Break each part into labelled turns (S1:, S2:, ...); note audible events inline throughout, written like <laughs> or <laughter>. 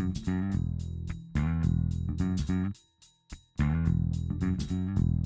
S1: Thank you.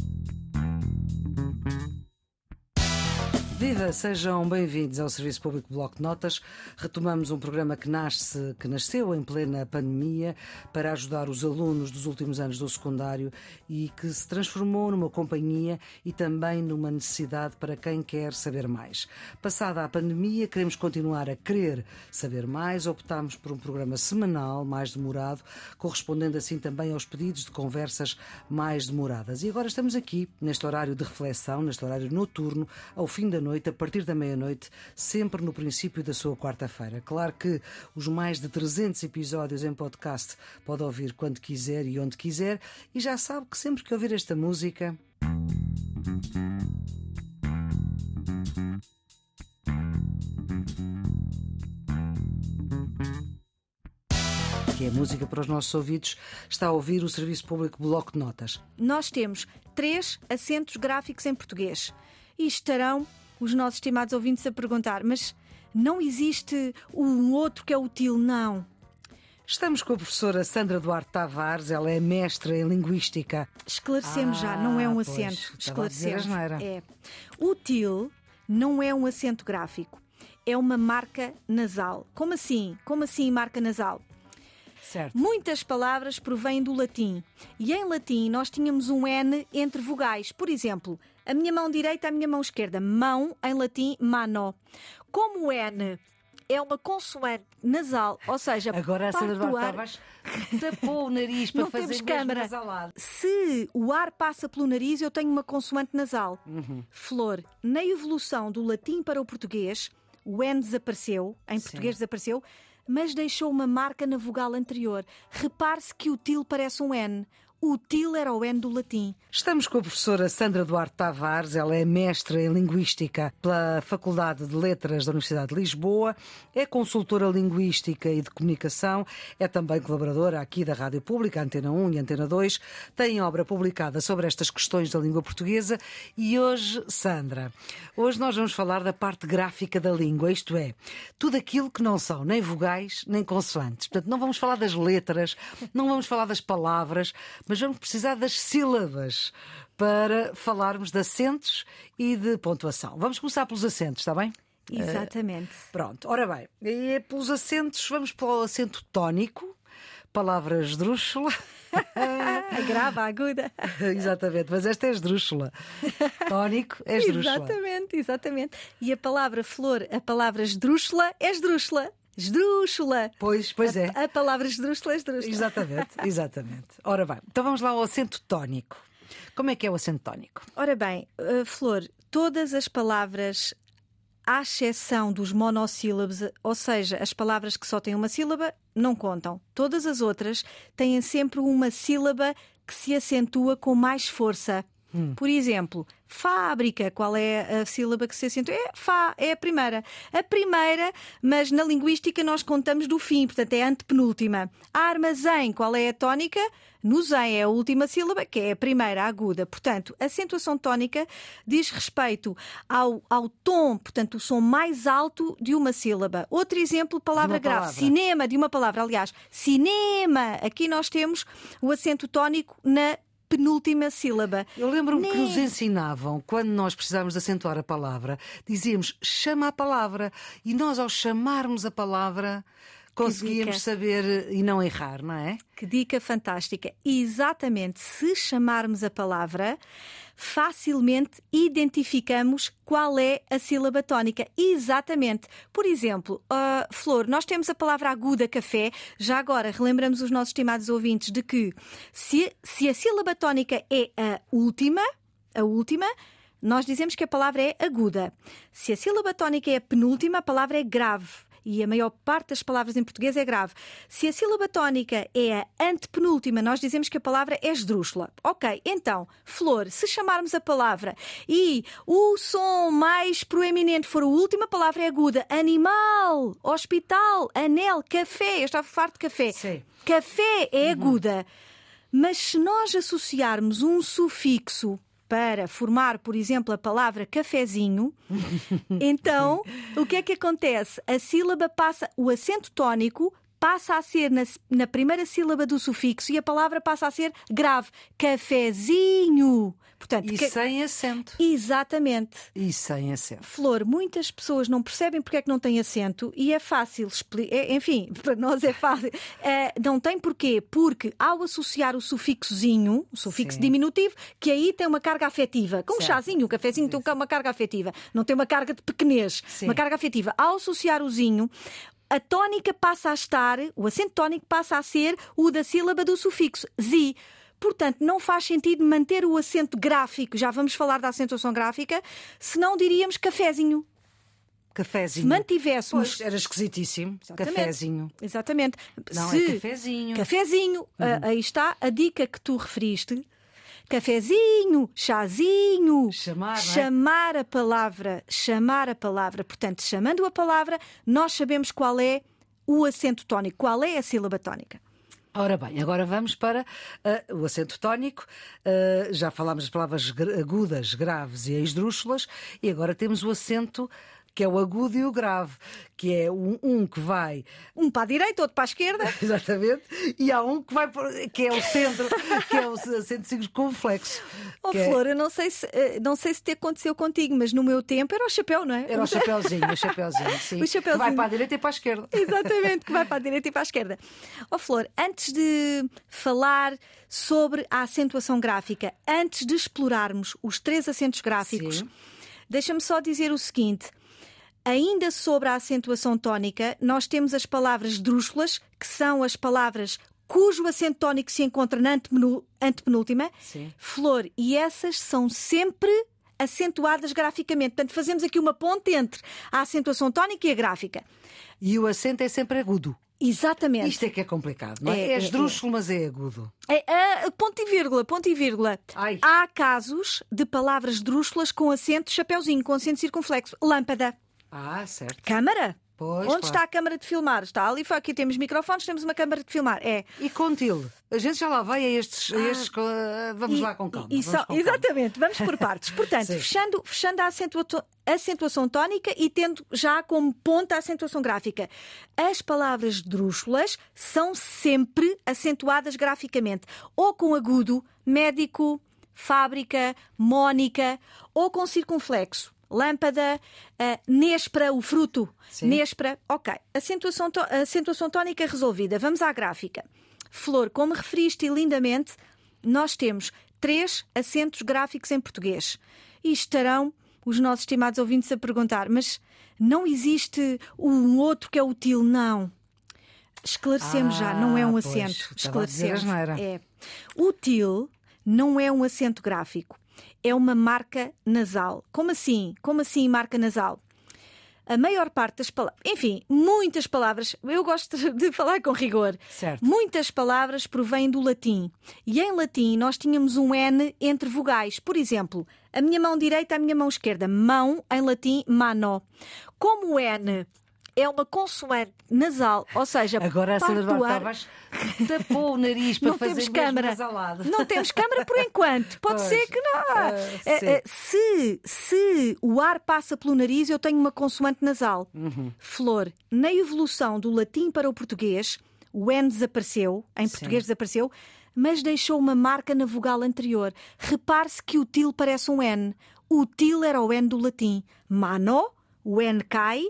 S1: Viva, sejam bem-vindos ao Serviço Público Bloco de Notas. Retomamos um programa que nasce, que nasceu em plena pandemia para ajudar os alunos dos últimos anos do secundário e que se transformou numa companhia e também numa necessidade para quem quer saber mais. Passada a pandemia, queremos continuar a querer saber mais. Optámos por um programa semanal, mais demorado, correspondendo assim também aos pedidos de conversas mais demoradas. E agora estamos aqui, neste horário de reflexão, neste horário noturno, ao fim da noite, a partir da meia-noite, sempre no princípio da sua quarta-feira. Claro que os mais de 300 episódios em podcast pode ouvir quando quiser e onde quiser, e já sabe que sempre que ouvir esta música. que é música para os nossos ouvidos, está a ouvir o Serviço Público Bloco de Notas.
S2: Nós temos três acentos gráficos em português e estarão os nossos estimados ouvintes a perguntar: mas não existe um outro que é útil? Não.
S1: Estamos com a professora Sandra Duarte Tavares, ela é mestra em Linguística.
S2: Esclarecemos ah, já, não é um
S1: pois,
S2: acento. Esclarecemos.
S1: Não era.
S2: É. Útil não é um acento gráfico, é uma marca nasal. Como assim? Como assim marca nasal?
S1: Certo.
S2: Muitas palavras provêm do latim e em latim nós tínhamos um N entre vogais. Por exemplo, a minha mão direita, a minha mão esquerda. Mão, em latim, mano. Como o N é uma consoante nasal, ou seja,
S1: agora a Sandra. Tavares tapou o nariz para
S2: Não
S1: fazer
S2: temos câmara.
S1: nasalado.
S2: Se o ar passa pelo nariz, eu tenho uma consoante nasal.
S1: Uhum.
S2: Flor, na evolução do latim para o português, o N desapareceu, em
S1: Sim.
S2: português desapareceu, mas deixou uma marca na vogal anterior. Repare-se que o til parece um N. O til era o N do latim.
S1: Estamos com a professora Sandra Duarte Tavares, ela é mestra em Linguística pela Faculdade de Letras da Universidade de Lisboa, é consultora linguística e de comunicação, é também colaboradora aqui da Rádio Pública, Antena 1 e Antena 2, tem obra publicada sobre estas questões da língua portuguesa e hoje, Sandra, hoje nós vamos falar da parte gráfica da língua, isto é, tudo aquilo que não são nem vogais nem consoantes. Portanto, não vamos falar das letras, não vamos falar das palavras, mas vamos precisar das sílabas para falarmos de acentos e de pontuação. Vamos começar pelos acentos, está bem?
S2: Exatamente.
S1: Pronto, ora bem, e pelos acentos, vamos pelo acento tónico, palavra esdrúxula. <laughs>
S2: A grave, a aguda. <laughs>
S1: exatamente, mas esta é esdrúxula. <laughs> Tónico é esdrúxula.
S2: Exatamente, exatamente. E a palavra flor, a palavra esdrúxula é esdrúxula. Esdrúxula.
S1: Pois, pois é.
S2: A, a palavra esdrúxula é esdrúxula.
S1: Exatamente, <laughs> exatamente. Ora bem, então vamos lá ao acento tónico. Como é que é o acento tónico?
S2: Ora bem, uh, Flor, todas as palavras, à exceção dos monossílabos, ou seja, as palavras que só têm uma sílaba, não contam. Todas as outras têm sempre uma sílaba que se acentua com mais força. Por exemplo, fábrica, qual é a sílaba que se acentua? É Fá, é a primeira. A primeira, mas na linguística nós contamos do fim, portanto é a antepenúltima. Armazém, qual é a tónica? No zen é a última sílaba, que é a primeira, a aguda. Portanto, a acentuação tónica diz respeito ao, ao tom, portanto, o som mais alto de uma sílaba. Outro exemplo, palavra grave.
S1: palavra.
S2: Cinema, de uma palavra. Aliás, cinema. Aqui nós temos o acento tónico na penúltima sílaba.
S1: Eu lembro-me que
S2: Né.
S1: nos ensinavam, quando nós precisávamos de acentuar a palavra, dizíamos chama a palavra. E nós, ao chamarmos a palavra, conseguíamos saber e não errar, não é?
S2: Que dica fantástica. Exatamente, se chamarmos a palavra, facilmente identificamos qual é a sílaba tónica. Exatamente. Por exemplo, ah, Flor, nós temos a palavra aguda café. Já agora, relembramos os nossos estimados ouvintes de que se, se a sílaba tónica é a última, a última, nós dizemos que a palavra é aguda. Se a sílaba tónica é a penúltima, a palavra é grave. E a maior parte das palavras em português é grave. Se a sílaba tónica é a antepenúltima, nós dizemos que a palavra é esdrúxula. Ok, então, flor, se chamarmos a palavra e o som mais proeminente for a última, a palavra é aguda. Animal, hospital, anel, café. Eu estava farto de café.
S1: Sim.
S2: Café é aguda. Mas se nós associarmos um sufixo para formar, por exemplo, a palavra cafezinho, <laughs> então o que é que acontece? A sílaba passa, o acento tónico passa a ser na, na primeira sílaba do sufixo e a palavra passa a ser grave. Cafezinho.
S1: Portanto, e que... sem acento.
S2: Exatamente.
S1: E sem acento.
S2: Flor, muitas pessoas não percebem porque é que não tem acento e é fácil. É, enfim, <laughs> para nós é fácil. É, não tem porquê? Porque ao associar o sufixozinho, o sufixo Sim. diminutivo, que aí tem uma carga afetiva. Como um chazinho, um cafezinho tem uma carga afetiva. Não tem uma carga de pequenez, Sim. uma carga afetiva. Ao associar o zinho, a tónica passa a estar, o acento tónico passa a ser o da sílaba do sufixo zi. Portanto, não faz sentido manter o acento gráfico, já vamos falar da acentuação gráfica, se não diríamos cafezinho.
S1: Cafézinho.
S2: Se mantivéssemos.
S1: Pois, era esquisitíssimo. Exatamente. Cafézinho.
S2: Exatamente.
S1: Não, é se... é cafézinho.
S2: Cafézinho. Uhum. aí está a dica que tu referiste. Cafézinho, chazinho.
S1: Chamar, é?
S2: chamar a palavra. Chamar a palavra. Portanto, chamando a palavra, nós sabemos qual é o acento tónico, qual é a sílaba tónica.
S1: Ora bem, agora vamos para uh, o acento tónico. Uh, já falámos das palavras agudas, graves e esdrúxulas, e agora temos o acento que é o agudo e o grave, que é um, um, que vai.
S2: Um para a direita, outro para a esquerda. <laughs>
S1: Exatamente. E há um que vai que é o centro, que é o acento circunflexo.
S2: Oh,
S1: é
S2: Flor, é... eu não sei, se, eh, não sei se te aconteceu contigo, mas no meu tempo era o chapéu, não é?
S1: Era o chapéuzinho, o chapéuzinho, sim. <laughs> O chapéuzinho. Que vai para a direita e para a esquerda. <laughs>
S2: Exatamente, que vai para a direita e para a esquerda. Oh, Flor, antes de falar sobre a acentuação gráfica, antes de explorarmos os três acentos gráficos, deixa-me só dizer o seguinte. Ainda sobre a acentuação tónica, nós temos as palavras drúxulas, que são as palavras cujo acento tónico se encontra na antepenúltima,
S1: Sim.
S2: flor, e essas são sempre acentuadas graficamente. Portanto, fazemos aqui uma ponte entre a acentuação tónica e a gráfica.
S1: E o acento é sempre agudo.
S2: Exatamente.
S1: Isto é que é complicado, não é? É, é esdrúxulo, é, mas é agudo.
S2: É, ponto e vírgula, ponto e vírgula.
S1: Ai.
S2: Há casos de palavras drúxulas com acento chapeuzinho, com acento circunflexo. Lâmpada.
S1: Ah, certo.
S2: Câmara?
S1: Pois,
S2: Onde
S1: claro.
S2: está a câmara de filmar? Está ali, aqui temos microfones, temos uma câmara de filmar. É.
S1: E com tilde? A gente já lá vai a estes. A ah, estes vamos e, lá com calma.
S2: E,
S1: vamos só,
S2: com exatamente, calma. vamos por partes. Portanto, <laughs> fechando, fechando a acentua, acentuação tónica e tendo já como ponta a acentuação gráfica. As palavras drúxulas são sempre acentuadas graficamente, ou com agudo, médico, fábrica, mónica, ou com circunflexo lâmpada, uh, néspera, o fruto. Sim. Néspera, ok. Acentuação, acentuação tónica resolvida. Vamos à gráfica. Flor, como referiste lindamente, nós temos três acentos gráficos em português. E estarão os nossos estimados ouvintes a perguntar, mas não existe um outro que é útil? Não. Esclarecemos ah, já, não é um acento.
S1: Pois,
S2: Esclarecemos.
S1: Não era.
S2: É. Útil não é um acento gráfico é uma marca nasal. Como assim? Como assim marca nasal? A maior parte das palavras, enfim, muitas palavras, eu gosto <laughs> de falar com rigor.
S1: Certo.
S2: Muitas palavras provêm do latim. E em latim nós tínhamos um N entre vogais. Por exemplo, a minha mão direita, a minha mão esquerda. Mão, em latim, mano. Como o N é uma consoante nasal, ou seja,
S1: agora a Sandra Tavares tapou o nariz para
S2: não
S1: fazer
S2: temos câmara. Não temos câmara por enquanto. Pode pois, ser que não. Uh, se, se o ar passa pelo nariz, eu tenho uma consoante nasal.
S1: Uhum.
S2: Flor, na evolução do latim para o português, o N desapareceu, em Sim. português desapareceu, mas deixou uma marca na vogal anterior. Repare-se que o til parece um N. O til era o N do latim. Mano, o N cai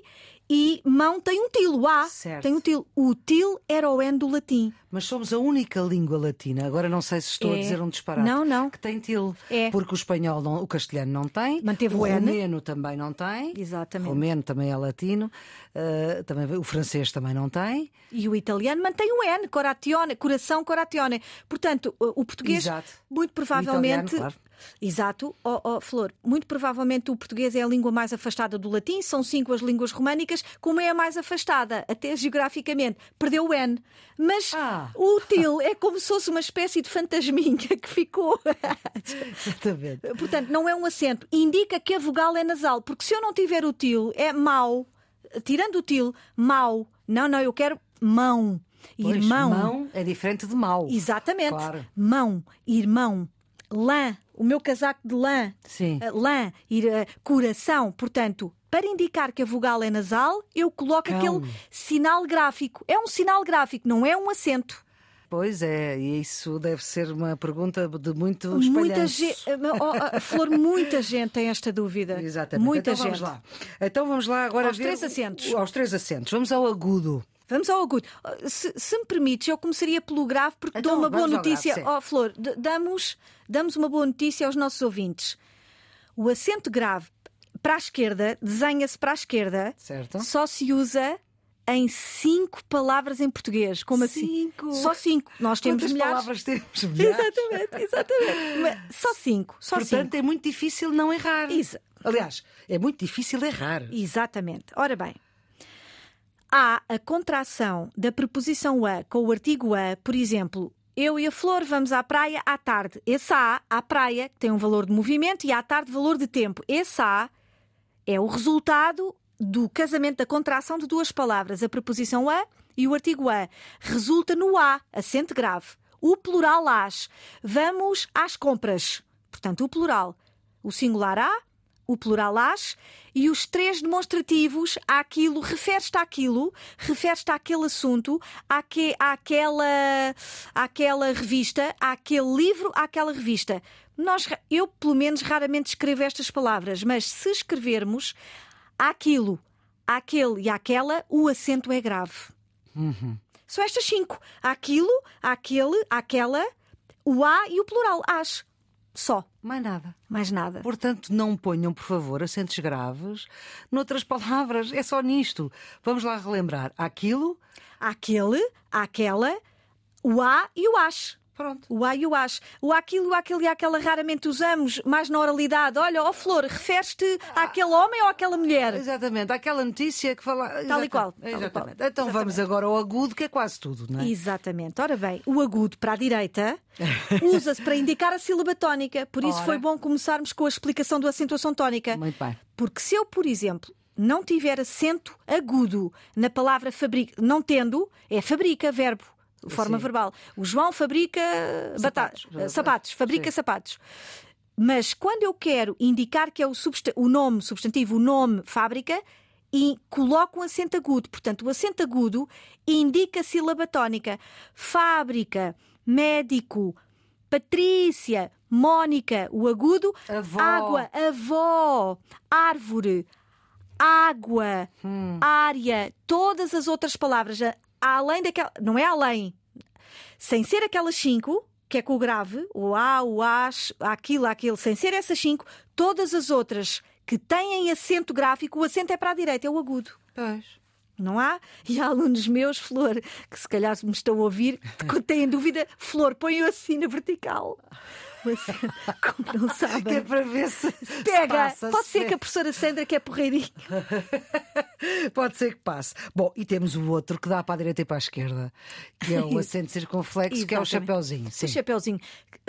S2: e mão tem um til, o A
S1: certo.
S2: tem um til. O til era o N do latim.
S1: Mas somos a única língua latina, agora não sei se estou
S2: é.
S1: a dizer um disparate,
S2: não, não.
S1: que tem til.
S2: É.
S1: Porque o espanhol, não, o castelhano não tem,
S2: Manteve o, o
S1: romeno também não tem,
S2: Exatamente.
S1: o romeno também é latino, uh, também, o francês também não tem.
S2: E o italiano mantém o N, coratione, coração, coratione. Portanto, o português,
S1: Exato.
S2: muito provavelmente.
S1: Italiano, claro.
S2: Exato, oh, oh, Flor. Muito provavelmente o português é a língua mais afastada do latim, são cinco as línguas românicas, como é a mais afastada, até geograficamente. Perdeu o N. Mas
S1: ah.
S2: o til é como se fosse uma espécie de fantasminha que ficou. <laughs> <laughs>
S1: Exatamente.
S2: Portanto, não é um acento. Indica que a vogal é nasal, porque se eu não tiver o til, é mau. Tirando o til, mau. Não, não, eu quero mão.
S1: Pois,
S2: Irmão.
S1: Mão é diferente de mau.
S2: Exatamente.
S1: Claro.
S2: Mão, irmão lã, o meu casaco de lã.
S1: Sim.
S2: Uh, lã, ir, uh, coração. Portanto, para indicar que a vogal é nasal, eu coloco
S1: Cão.
S2: aquele sinal gráfico. É um sinal gráfico, não é um acento.
S1: Pois é, e isso deve ser uma pergunta de muito
S2: Muita gente, oh, Flor, muita <laughs> gente tem esta dúvida.
S1: Exatamente.
S2: Muita
S1: então
S2: gente.
S1: vamos lá. Então vamos lá agora
S2: Aos
S1: ver
S2: três acentos.
S1: Aos três acentos. Vamos ao agudo.
S2: Vamos ao agudo. Se, se me permites, eu começaria pelo grave porque
S1: Então,
S2: dou uma boa
S1: grave,
S2: notícia. Ó Flor, d- damos, damos uma boa notícia aos nossos ouvintes. O acento grave para a esquerda, desenha-se para a esquerda,
S1: Certo.
S2: só se usa em cinco palavras em português. Como
S1: Cinco?
S2: assim? Só cinco. Nós temos
S1: Quantas
S2: milhares.
S1: palavras temos? <laughs> Milhares?
S2: Exatamente, exatamente. Mas só cinco. Só
S1: Portanto,
S2: cinco.
S1: é muito difícil não errar.
S2: Exa-
S1: Aliás, é muito difícil errar.
S2: Exatamente. Ora bem, há a contração da preposição a com o artigo a, por exemplo, eu e a Flor vamos à praia à tarde. Esse a, à praia, tem um valor de movimento, e à tarde, valor de tempo. Esse a é o resultado do casamento da contração de duas palavras, a preposição a e o artigo a. Resulta no a, acento grave. O plural as. Vamos às compras. Portanto, o plural. O singular a, o plural as e os três demonstrativos àquilo, refere-te àquilo, refere-te àquele assunto, àque, àquela, àquela revista, àquele livro, àquela revista. Nós, eu, pelo menos, raramente escrevo estas palavras, mas se escrevermos àquilo, àquele e àquela, o acento é grave. São estas cinco: àquilo, àquele, àquela, o a e o plural, as. Só,
S1: Mais nada.
S2: mais nada.
S1: Portanto, não ponham, por favor, acentos graves noutras palavras. É só nisto. Vamos lá relembrar. Aquilo.
S2: Aquele, aquela, o a e o as.
S1: Pronto.
S2: O a e o as. O aquilo, o aquele e aquela raramente usamos, mais na oralidade. Olha, ó Flor, refere-te àquele homem ou àquela mulher?
S1: Exatamente. Aquela notícia que fala.
S2: Tal e
S1: Exatamente.
S2: e qual.
S1: Exatamente. Então vamos agora ao agudo, que é quase tudo, não é?
S2: Exatamente. Ora bem, o agudo para a direita <laughs> usa-se para indicar a sílaba tónica. Por isso
S1: Ora.
S2: foi bom começarmos com a explicação da acentuação tónica.
S1: Muito bem.
S2: Porque se eu, por exemplo, não tiver acento agudo na palavra fabrica, não tendo, é fabrica, verbo, forma
S1: Sim.
S2: verbal. O João fabrica
S1: Sapatos.
S2: eh, sapatos, fabrica
S1: Sim.
S2: sapatos. Mas quando eu quero indicar que é o, o nome substantivo, o nome fábrica, e coloco um acento agudo. Portanto, o acento agudo indica a sílaba tónica. Fábrica, médico, Patrícia, Mónica, o agudo,
S1: Avó.
S2: água, avó, árvore, água,
S1: Hum.
S2: área, todas as outras palavras, a- além daquela. Não é além. Sem ser aquelas cinco, que é com o grave, o A, o AS, aquilo, aquilo, sem ser essas cinco, todas as outras que têm acento gráfico, o acento é para a direita, é o agudo.
S1: Pois.
S2: Não há? E há alunos meus, Flor, que se calhar me estão a ouvir, que têm dúvida, Flor, põe-o assim na vertical. Como <laughs> não
S1: Que é para ver se. se
S2: Pega!
S1: passa,
S2: Pode ser
S1: se-
S2: que a professora Sandra, que é porreirinha, <laughs>
S1: Pode ser que passe. Bom, e temos o outro que dá para a direita e para a esquerda, que é o <laughs> acento circunflexo, que é o
S2: Exatamente.
S1: chapeuzinho.
S2: O
S1: Sim.
S2: chapeuzinho.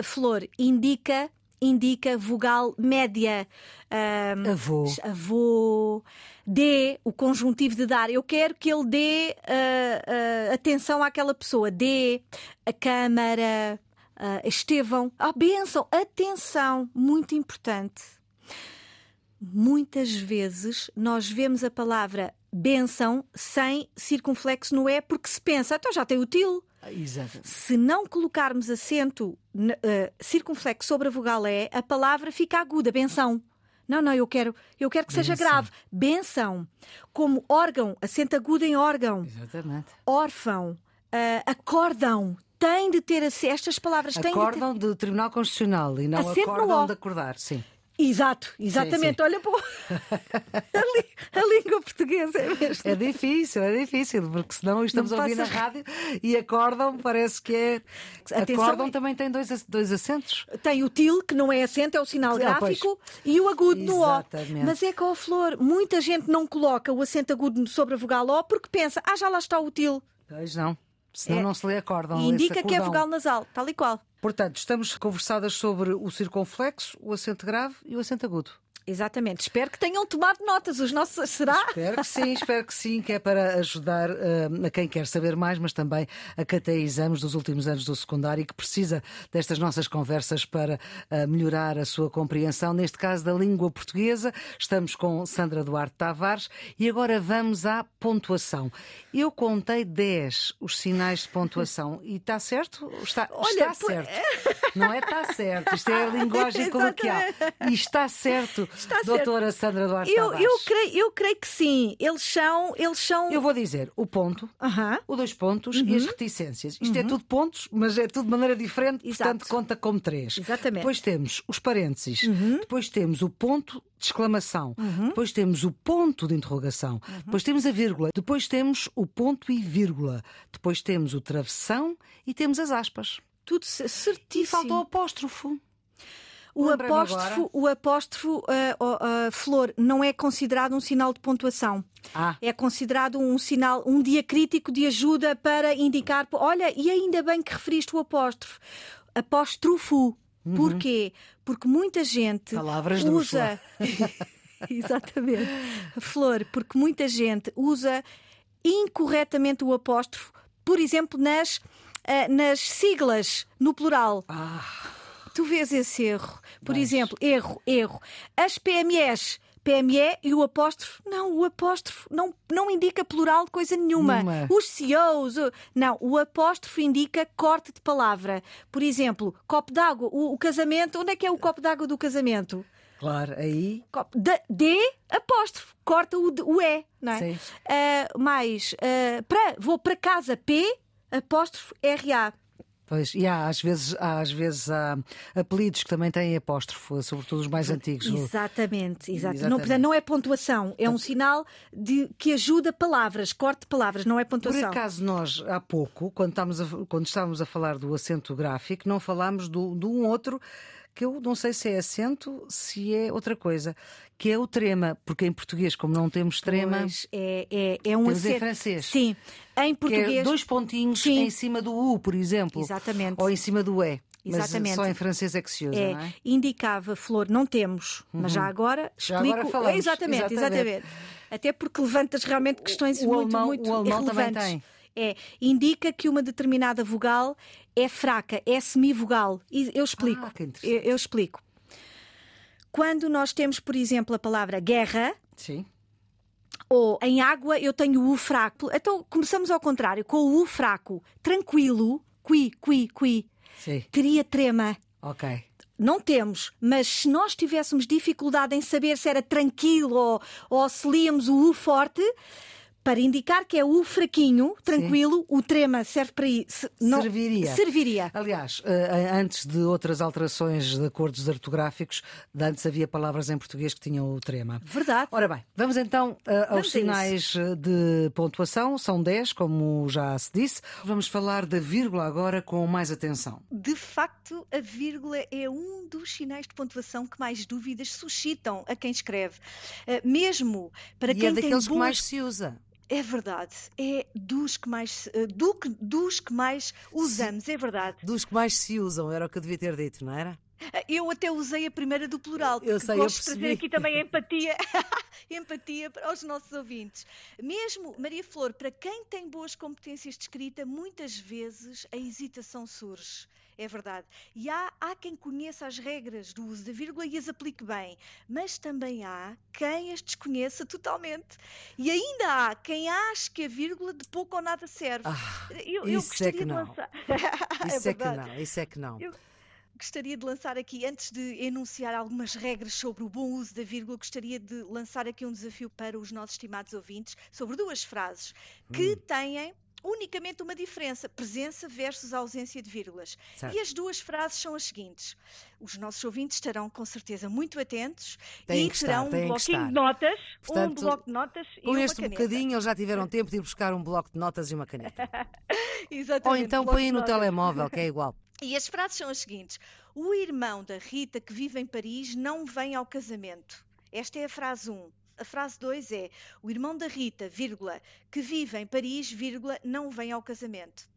S2: Flor indica, indica vogal média. Ahm,
S1: Avô.
S2: avô, dê o conjuntivo de dar. Eu quero que ele dê ah, ah, atenção àquela pessoa. Dê a câmara, ah, Estevão, a bênção, atenção, muito importante. Muitas vezes nós vemos a palavra benção sem circunflexo no é porque se pensa, então já tem o til.
S1: Exato.
S2: Se não colocarmos acento eh, circunflexo sobre a vogal é, a palavra fica aguda, benção. Não, não, eu quero, eu quero que seja
S1: Benção.
S2: grave. Benção. Como órgão, acento agudo em órgão.
S1: Exatamente.
S2: Órfão, eh, acórdão. Tem de ter ac- estas palavras têm de ter...
S1: Acordam do Tribunal Constitucional e não acordam de acordar, sim.
S2: Exato, exatamente.
S1: sim.
S2: Olha para o- <laughs> a, língua portuguesa é mesmo.
S1: É difícil, é difícil, porque senão estamos a ouvir na rádio e acordam, parece que é.
S2: Atenção,
S1: acordam
S2: é-
S1: também tem dois, dois acentos.
S2: Tem o til, que não é acento, é o sinal
S1: Ah,
S2: gráfico, e o agudo no O.
S1: Exatamente.
S2: Mas é que, ó Flor, muita gente não coloca o acento agudo sobre a vogal O porque pensa, ah, já lá está o til.
S1: Pois não. Senão
S2: É.
S1: não se lhe acordam.
S2: E indica que é vogal nasal, tal e qual.
S1: Portanto, estamos conversadas sobre o circunflexo, o acento grave e o acento agudo.
S2: Exatamente. Espero que tenham tomado notas. Os nossos. Será?
S1: Espero que sim, espero que sim, que é para ajudar uh, a quem quer saber mais, mas também a quem tem exames dos últimos anos do secundário e que precisa destas nossas conversas para uh, melhorar a sua compreensão, neste caso da língua portuguesa. Estamos com Sandra Duarte Tavares e agora vamos à pontuação. Eu contei 10 os sinais de pontuação e está certo? Está, Olha, está certo. Não é está certo. Isto é a linguagem <laughs> coloquial. E está certo. Está Doutora certo. Sandra Duarte
S2: eu, eu, creio, eu creio que sim. Eles são, eles são.
S1: Eu vou dizer o ponto, uh -huh. o dois pontos uh -huh. e as uhum. reticências. Isto uh -huh. é uhum. tudo pontos, mas é tudo de maneira diferente, Exato. portanto conta como três.
S2: Exatamente.
S1: Depois temos os parênteses, uhum. depois temos o ponto de exclamação, depois temos o ponto de interrogação, depois temos a vírgula, depois temos o ponto e vírgula, depois temos o travessão e temos as aspas.
S2: Tudo certíssimo.
S1: E faltou o apóstrofo.
S2: O apóstrofo, o apóstrofo uh, uh, flor não é considerado um sinal de pontuação. Ah. É considerado um sinal, um diacrítico de ajuda para indicar. Olha, e ainda bem que referiste o apóstrofo. Apóstrofo. Uhum. Porquê? Porque muita gente
S1: Palavras
S2: usa. <laughs> Exatamente. Flor, porque muita gente usa incorretamente o apóstrofo, por exemplo, nas, uh, nas siglas, no plural.
S1: Ah.
S2: Tu vês esse erro. Por Mas... exemplo, erro, erro. As PMEs. PME e o apóstrofo. Não, o apóstrofo não, não indica plural de coisa nenhuma. Os CEOs. O... Não, o apóstrofo indica corte de palavra. Por exemplo, copo d'água. O, o, casamento. Onde é que é o copo d'água do casamento?
S1: Claro, aí.
S2: Copo de, de apóstrofo. Corta o, o E, não é? Sim. Uh, mais. Uh, pra, vou para casa. P, apóstrofo, RA.
S1: Pois, e há às vezes, há, às vezes há apelidos que também têm apóstrofo, sobretudo os mais antigos.
S2: Exatamente, exato. Exatamente. Não, não é pontuação, é um sinal de, que ajuda palavras, corte de palavras, não é pontuação.
S1: Por acaso nós, há pouco, quando estávamos a, quando estávamos a falar do acento gráfico, não falámos do, de um outro que eu não sei se é acento, se é outra coisa, que é o trema, porque em português, como não temos trema.
S2: Pois, é, é, é um acento.
S1: em francês.
S2: Sim, em português.
S1: Que é dois pontinhos Sim. em cima do U, por exemplo.
S2: Exatamente.
S1: Ou em cima do E.
S2: Exatamente.
S1: Mas só em francês é que se usa,
S2: é,
S1: não é?
S2: Indicava flor, não temos, uhum. mas já uhum. agora explico. Já agora falamos. Exatamente, exatamente, exatamente. Até porque levantas realmente questões
S1: o
S2: muito,
S1: alemão,
S2: muito
S1: o alemão relevantes. Também tem.
S2: É, indica que uma determinada vogal é fraca, é semivogal. E eu explico.
S1: Ah,
S2: eu, eu explico. Quando nós temos, por exemplo, a palavra guerra.
S1: Sim.
S2: Ou em água eu tenho o U fraco. Então começamos ao contrário, com o U fraco. Tranquilo, qui, qui, qui.
S1: Sim.
S2: Teria trema.
S1: Ok.
S2: Não temos, mas se nós tivéssemos dificuldade em saber se era tranquilo ou, ou se líamos o U forte, para indicar que é o fraquinho, tranquilo, Sim. o trema serve para isso.
S1: Não, serviria.
S2: Serviria.
S1: Aliás, eh, antes de outras alterações de acordos ortográficos, antes havia palavras em português que tinham o trema.
S2: Verdade.
S1: Ora bem, vamos então eh, aos vamos sinais eh, de pontuação. São 10, como já se disse. Vamos falar da vírgula agora com mais atenção.
S3: De facto, a vírgula é um dos sinais de pontuação que mais dúvidas suscitam a quem escreve. Mesmo para
S1: e
S3: quem
S1: é daqueles
S3: tem boas...
S1: que mais se usa.
S3: É verdade, é dos que mais, eh, do, dos que mais usamos, é verdade.
S1: Dos que mais se usam, era o que eu devia ter dito, não era?
S3: Eh, eu até usei a primeira do plural, porque
S1: eu sei,
S3: gosto
S1: de trazer
S3: aqui também empatia, <laughs> empatia para os nossos ouvintes. Mesmo, Maria Flor, para quem tem boas competências de escrita, muitas vezes a hesitação surge é verdade. E há, há quem conheça as regras do uso da vírgula e as aplique bem, mas também há quem as desconheça totalmente. E ainda há quem ache que a vírgula de pouco ou nada serve.
S1: Ah, eu, eu
S2: isso é
S1: que
S2: não. <laughs>
S1: Isso é, é que não, isso é que não.
S3: Eu gostaria de lançar aqui, antes de enunciar algumas regras sobre o bom uso da vírgula, gostaria de lançar aqui um desafio para os nossos estimados ouvintes sobre duas frases que hum. têm unicamente uma diferença: presença versus ausência de vírgulas. Certo. E as duas frases são as seguintes. Os nossos ouvintes estarão com certeza muito atentos
S1: tem
S3: e terão
S1: estar,
S3: um bloquinho de notas,
S1: Portanto,
S3: um bloco de notas
S1: e uma
S3: este
S1: caneta. bocadinho eles já tiveram <laughs> tempo de ir buscar um bloco de notas e uma caneta. <laughs>
S3: Exatamente.
S1: Ou então põe no telemóvel, que é igual. <laughs>
S3: E as frases são as seguintes: O irmão da Rita que vive em Paris não vem ao casamento. Esta é a frase 1. A frase 2 é: O irmão da Rita, vírgula, que vive em Paris, vírgula, não vem ao casamento.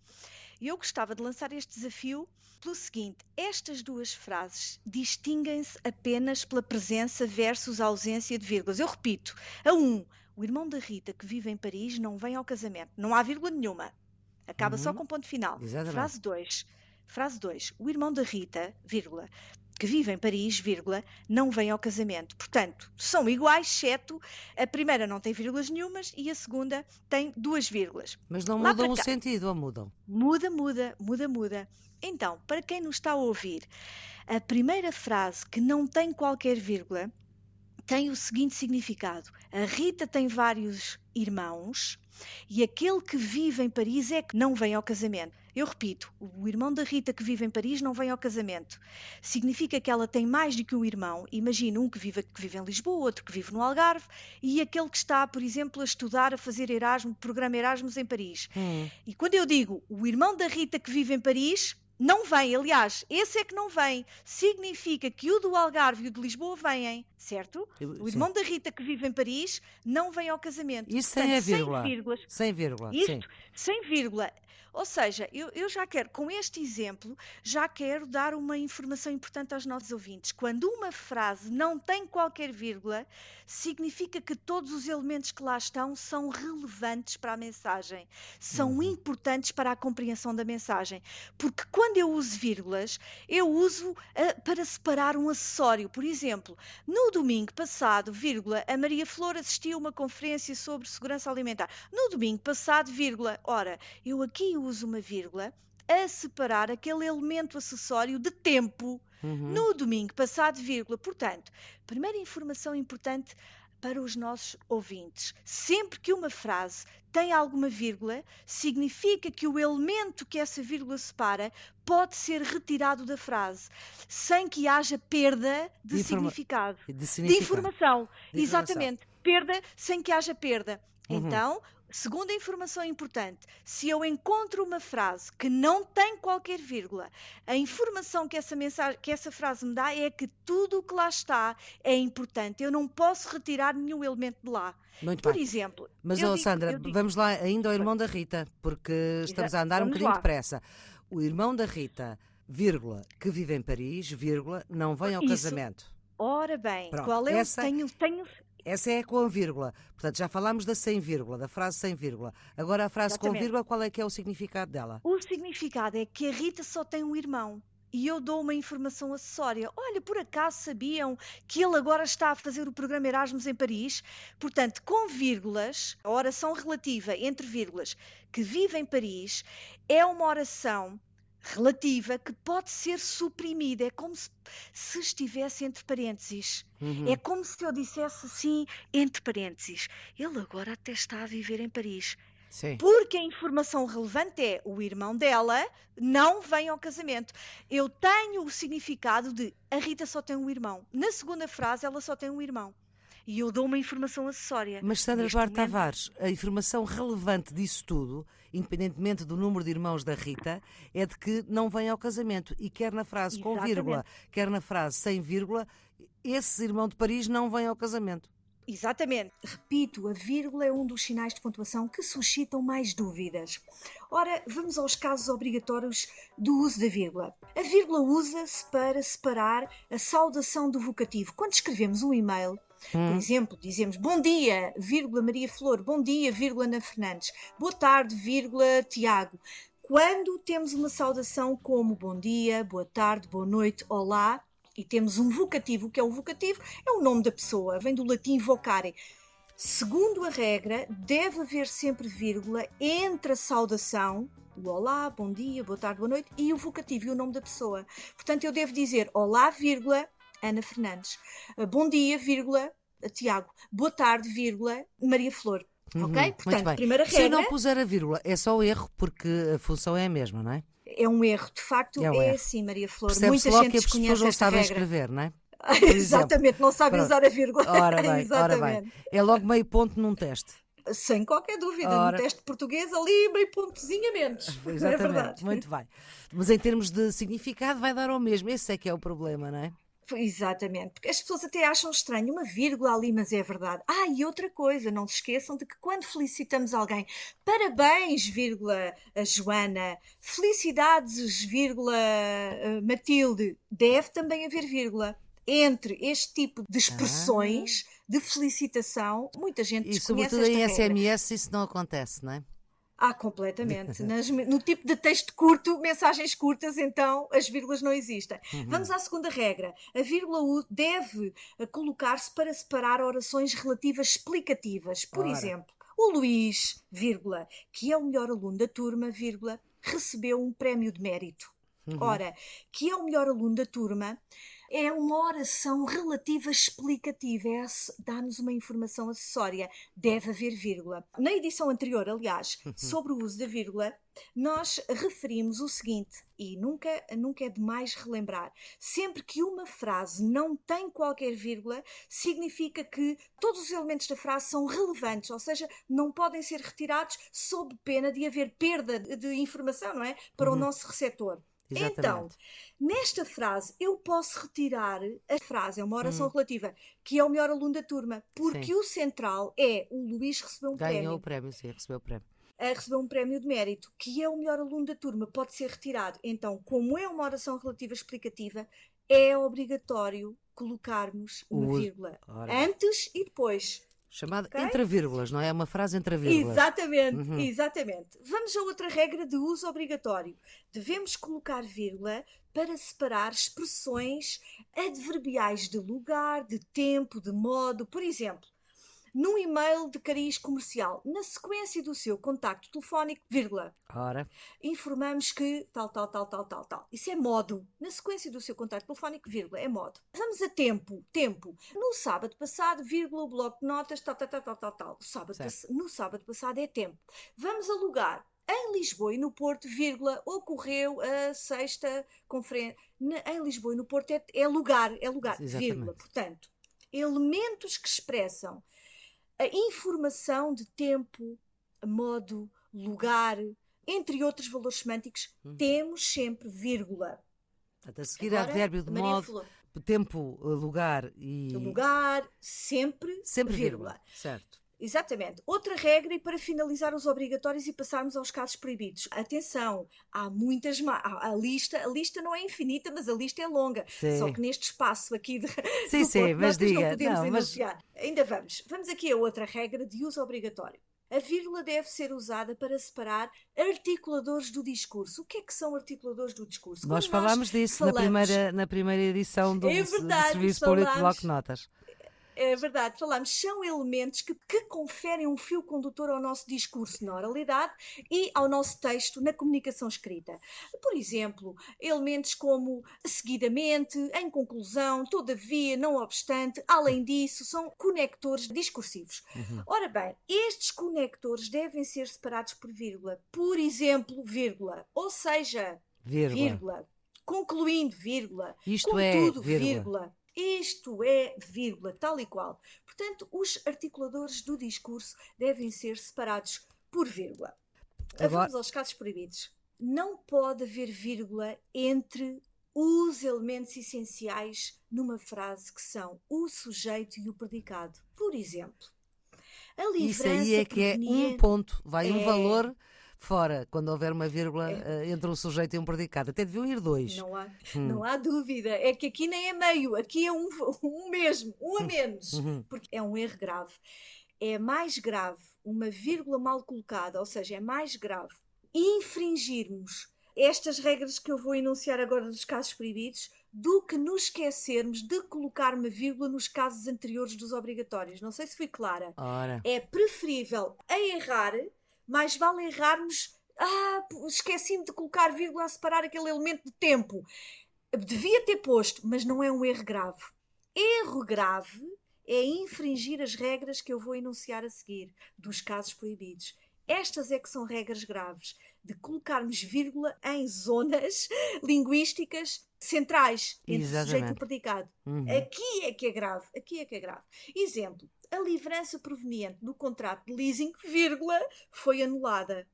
S2: E eu gostava de lançar este desafio pelo seguinte: estas duas frases distinguem-se apenas pela presença versus ausência de vírgulas. Eu repito: a 1, um, o irmão da Rita que vive em Paris não vem ao casamento. Não há vírgula nenhuma. Acaba uhum. só com ponto final.
S1: Exatamente.
S2: Frase 2. Frase 2. O irmão da Rita, vírgula, que vive em Paris, vírgula, não vem ao casamento. Portanto, são iguais, exceto a primeira não tem vírgulas nenhumas e a segunda tem duas vírgulas.
S1: Mas não Lá mudam o sentido, ou mudam?
S2: Muda, muda, muda, muda. Então, para quem nos está a ouvir, a primeira frase que não tem qualquer vírgula tem o seguinte significado: a Rita tem vários irmãos e aquele que vive em Paris é que não vem ao casamento. Eu repito, o irmão da Rita que vive em Paris não vem ao casamento. Significa que ela tem mais do que um irmão. Imagina um que vive, que vive em Lisboa, outro que vive no Algarve e aquele que está, por exemplo, a estudar, a fazer Erasmus, programa Erasmus em Paris. Hum. E quando eu digo o irmão da Rita que vive em Paris, não vem, aliás, esse é que não vem. Significa que o do Algarve e o de Lisboa vêm, certo? Eu, o irmão sim. da Rita que vive em Paris não vem ao casamento.
S1: Isso sem a vírgula. Sem vírgulas. Sem vírgula.
S2: Isto,
S1: sim.
S2: sem vírgula. Ou seja, eu, eu, já quero, com este exemplo, já quero dar uma informação importante aos nossos ouvintes. Quando uma frase não tem qualquer vírgula, significa que todos os elementos que lá estão são relevantes para a mensagem, são uhum. importantes para a compreensão da mensagem. Porque quando eu uso vírgulas, eu uso uh, para separar um acessório. Por exemplo, no domingo passado, vírgula, a Maria Flor assistiu a uma conferência sobre segurança alimentar. No domingo passado, vírgula, ora, eu aqui uso uma vírgula a separar aquele elemento acessório de tempo. Uhum. No domingo passado, vírgula. Portanto, primeira informação importante para os nossos ouvintes. Sempre que uma frase tem alguma vírgula, significa que o elemento que essa vírgula separa pode ser retirado da frase, sem que haja perda de, de significado.
S1: De,
S2: de informação. De Exatamente. Informação. Perda sem que haja perda. Uhum. Então, Segunda informação importante: se eu encontro uma frase que não tem qualquer vírgula, a informação que essa, mensagem, que essa frase me dá é que tudo o que lá está é importante. Eu não posso retirar nenhum elemento de lá.
S1: Muito
S2: Por
S1: bem.
S2: exemplo.
S1: Mas, oh, Sandra, digo... vamos lá ainda ao irmão da Rita, porque estamos a andar um bocadinho lá. depressa. O irmão da Rita, vírgula, que vive em Paris, vírgula, não vem ao Isso. casamento.
S2: Ora bem, Pronto, qual é essa... o. Tenho, tenho,
S1: essa é com a vírgula. Portanto, já falámos da sem vírgula, da frase sem vírgula. Agora, a frase Exatamente. com vírgula, qual é que é o significado dela?
S2: O significado é que a Rita só tem um irmão. E eu dou uma informação acessória. Olha, por acaso sabiam que ele agora está a fazer o programa Erasmus em Paris? Portanto, com vírgulas, a oração relativa entre vírgulas, que vive em Paris, é uma oração relativa que pode ser suprimida. É como se, se estivesse entre parênteses. Uhum. É como se eu dissesse assim, entre parênteses. Ele agora até está a viver em Paris.
S1: Sim.
S2: Porque a informação relevante é o irmão dela não vem ao casamento. Eu tenho o significado de a Rita só tem um irmão. Na segunda frase, ela só tem um irmão e eu dou uma informação acessória.
S1: Mas Sandra Duarte momento... Tavares, a informação relevante disso tudo, independentemente do número de irmãos da Rita, é de que não vem ao casamento. E quer na frase Exatamente. com vírgula, quer na frase sem vírgula, esse irmão de Paris não vem ao casamento.
S2: Exatamente. Repito, a vírgula é um dos sinais de pontuação que suscitam mais dúvidas. Ora, vamos aos casos obrigatórios do uso da vírgula. A vírgula usa-se para separar a saudação do vocativo. Quando escrevemos um e-mail, Hum. Por exemplo, dizemos bom dia, vírgula Maria Flor, bom dia, vírgula Ana Fernandes, boa tarde, vírgula Tiago. Quando temos uma saudação como bom dia, boa tarde, boa noite, olá, e temos um vocativo, o que é o vocativo? É o nome da pessoa, vem do latim vocare. Segundo a regra, deve haver sempre vírgula entre a saudação, o olá, bom dia, boa tarde, boa noite, e o vocativo e o nome da pessoa. Portanto, eu devo dizer olá, vírgula, Ana Fernandes. Uh, bom dia, vírgula, Tiago. Boa tarde, vírgula, Maria Flor. Uhum, ok?
S1: Portanto, primeira regra. Se eu não puser a vírgula, é só erro, porque a função é a mesma, não é?
S2: É um erro, de facto, é, um é assim, Maria Flor. Muita gente
S1: que as pessoas não sabem escrever, não é? <laughs>
S2: Exatamente, não sabem usar a vírgula.
S1: Ora bem, <laughs> ora bem. É logo meio ponto num teste.
S2: Sem qualquer dúvida, Ora... no teste português ali meio pontozinho a menos. <laughs> É
S1: Exatamente, é muito bem. Mas em termos de significado vai dar ao mesmo, esse é que é o problema, não é?
S2: Exatamente, porque as pessoas até acham estranho uma vírgula ali, mas é verdade. Ah, e outra coisa, não se esqueçam de que quando felicitamos alguém, parabéns, vírgula, Joana, felicidades, vírgula, Matilde, deve também haver vírgula. Entre este tipo de expressões ah. de felicitação, muita gente
S1: E sobretudo em SMS isso não acontece, não é?
S2: Ah, completamente. Nas, no tipo de texto curto, mensagens curtas, então as vírgulas não existem. Uhum. Vamos à segunda regra. A vírgula deve eh, colocar-se para separar orações relativas explicativas. Por Ora. exemplo, o Luís, vírgula, que é o melhor aluno da turma, vírgula, recebeu um prémio de mérito. Uhum. Ora, que é o melhor aluno da turma, é uma oração relativa explicativa, é, dá-nos uma informação acessória. Deve haver vírgula. Na edição anterior, aliás, <laughs> sobre o uso da vírgula, nós referimos o seguinte, e nunca, nunca é demais relembrar: sempre que uma frase não tem qualquer vírgula, significa que todos os elementos da frase são relevantes, ou seja, não podem ser retirados sob pena de haver perda de informação, não é? Para uhum. o nosso receptor. Exatamente. Então, nesta frase, eu posso retirar a frase, é uma oração hum. relativa, que é o melhor aluno da turma, porque sim. o central é o Luís recebeu um
S1: Ganhou
S2: prémio.
S1: Ganhou o prémio, sim, recebeu o prémio.
S2: A receber um prémio de mérito, que é o melhor aluno da turma, pode ser retirado. Então, como é uma oração relativa explicativa, é obrigatório colocarmos uma o... vírgula Ora. antes e depois.
S1: Chamada okay? entre vírgulas, não é? é? Uma frase entre vírgulas.
S2: Exatamente, uhum. exatamente. Vamos a outra regra de uso obrigatório. Devemos colocar vírgula para separar expressões adverbiais de lugar, de tempo, de modo. Por exemplo, num e-mail de cariz comercial, na sequência do seu contacto telefónico, vírgula.
S1: Ora.
S2: Informamos que tal, tal, tal, tal, tal, tal. Isso é modo. Na sequência do seu contacto telefónico, vírgula, é modo. Vamos a tempo. Tempo. No sábado passado, vírgula, o bloco de notas, tal, tal, tal, tal, tal, tal. Sábado, no sábado passado é tempo. Vamos a lugar. Em Lisboa e no Porto, vírgula, ocorreu a sexta conferência. Em Lisboa e no Porto é, é lugar, é lugar, Exatamente. vírgula. Portanto, elementos que expressam a informação de tempo, modo, lugar, entre outros valores semânticos, hum. temos sempre vírgula.
S1: Portanto, a seguir Agora, advérbio de modo, Flor. tempo, lugar e.
S2: Lugar, sempre, sempre vírgula. vírgula.
S1: Certo.
S2: Exatamente. Outra regra, e para finalizar os obrigatórios e passarmos aos casos proibidos. Atenção, há muitas. A lista, a lista não é infinita, mas a lista é longa.
S1: Sim.
S2: Só que neste espaço aqui de,
S1: sim, sim,
S2: corpo,
S1: mas diga.
S2: não podemos
S1: não,
S2: enunciar. Mas... Ainda vamos. Vamos aqui a outra regra de uso obrigatório. A vírgula deve ser usada para separar articuladores do discurso. O que é que são articuladores do discurso?
S1: Nós falámos disso falamos... na, primeira, na primeira edição do, é verdade, do Serviço falamos... Público Bloco Notas
S2: é verdade, falamos, são elementos que, que conferem um fio condutor ao nosso discurso na oralidade e ao nosso texto na comunicação escrita. Por exemplo, elementos como seguidamente, em conclusão, todavia, não obstante, além disso, são conectores discursivos. Uhum. Ora bem, estes conectores devem ser separados por vírgula. Por exemplo, vírgula. Ou seja, vírgula. vírgula concluindo, vírgula.
S1: Isto é,
S2: Contudo,
S1: é, vírgula. vírgula.
S2: Isto é vírgula, tal e qual. Portanto, os articuladores do discurso devem ser separados por vírgula. Agora... Vamos aos casos proibidos. Não pode haver vírgula entre os elementos essenciais numa frase que são o sujeito e o predicado. Por exemplo,
S1: a Isso aí é que é um ponto, vai é... um valor fora, quando houver uma vírgula é. uh, entre um sujeito e um predicado. Até deviam ir dois.
S2: Não há, hum. não há dúvida. É que aqui nem é meio, aqui é um, <laughs> um mesmo, um a hum. menos. Uhum. Porque é um erro grave. É mais grave uma vírgula mal colocada, ou seja, é mais grave infringirmos estas regras que eu vou enunciar agora dos casos proibidos do que nos esquecermos de colocar uma vírgula nos casos anteriores dos obrigatórios. Não sei se fui clara.
S1: Ora.
S2: É preferível a errar mais vale errarmos. Ah, esqueci-me de colocar vírgula a separar aquele elemento de tempo. Devia ter posto, mas não é um erro grave. Erro grave é infringir as regras que eu vou enunciar a seguir, dos casos proibidos. Estas é que são regras graves, de colocarmos vírgula em zonas <laughs> linguísticas centrais entre Exatamente. sujeito e predicado. Uhum. Aqui é que é grave, aqui é que é grave. Exemplo, a livrança proveniente do contrato de leasing, vírgula, foi anulada.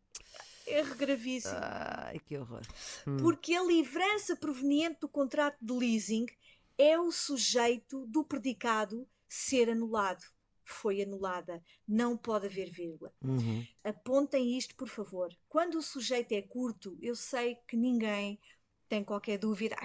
S2: Erro gravíssimo.
S1: Ai, que horror.
S2: Hum. Porque a livrança proveniente do contrato de leasing é o sujeito do predicado ser anulado. Foi anulada. Não pode haver vírgula.
S1: Uhum.
S2: Apontem isto, por favor. Quando o sujeito é curto, eu sei que ninguém tem qualquer dúvida.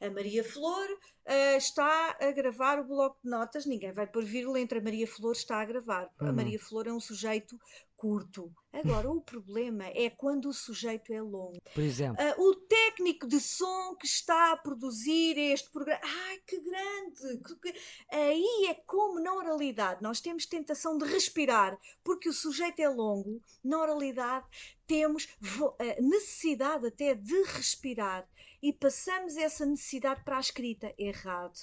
S2: A Maria Flor uh, está a gravar o bloco de notas. Ninguém vai pôr vírgula entre a Maria Flor está a gravar. Uhum. A Maria Flor é um sujeito curto. Agora, o problema é quando o sujeito é longo.
S1: Por exemplo.
S2: Uh, o técnico de som que está a produzir este programa. Ai, que grande! Que. Aí é como na oralidade nós temos tentação de respirar, porque o sujeito é longo. Na oralidade temos uh, necessidade até de respirar e passamos essa necessidade para a escrita. Errado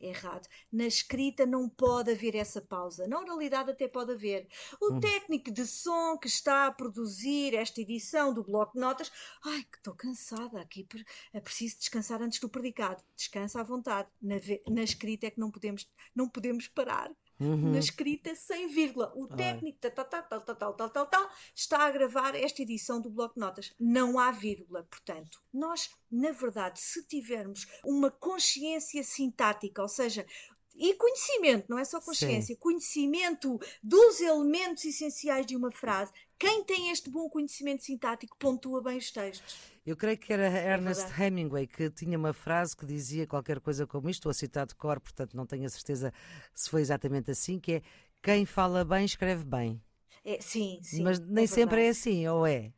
S2: errado. Na escrita não pode haver essa pausa. Na oralidade até pode haver. O hum. técnico de som que está a produzir esta edição do bloco de notas, ai, que estou cansada aqui, é preciso descansar antes do predicado. Descansa à vontade. Na, na escrita é que não podemos, não podemos parar uhum. na escrita sem vírgula. O técnico tal, tal, tal, tal, tal, tal, tal, tal, está a gravar esta edição do Bloco de Notas. Não há vírgula, portanto. Nós, na verdade, se tivermos uma consciência sintática, ou seja, e conhecimento, não é só consciência, Sim. conhecimento dos elementos essenciais de uma frase. Quem tem este bom conhecimento sintático pontua bem os textos.
S1: Eu creio que era é Ernest Hemingway que tinha uma frase que dizia qualquer coisa como isto, estou a citar de cor, portanto não tenho a certeza se foi exatamente assim, que é quem fala bem escreve bem.
S2: É, sim, sim.
S1: Mas nem é sempre é assim, ou é?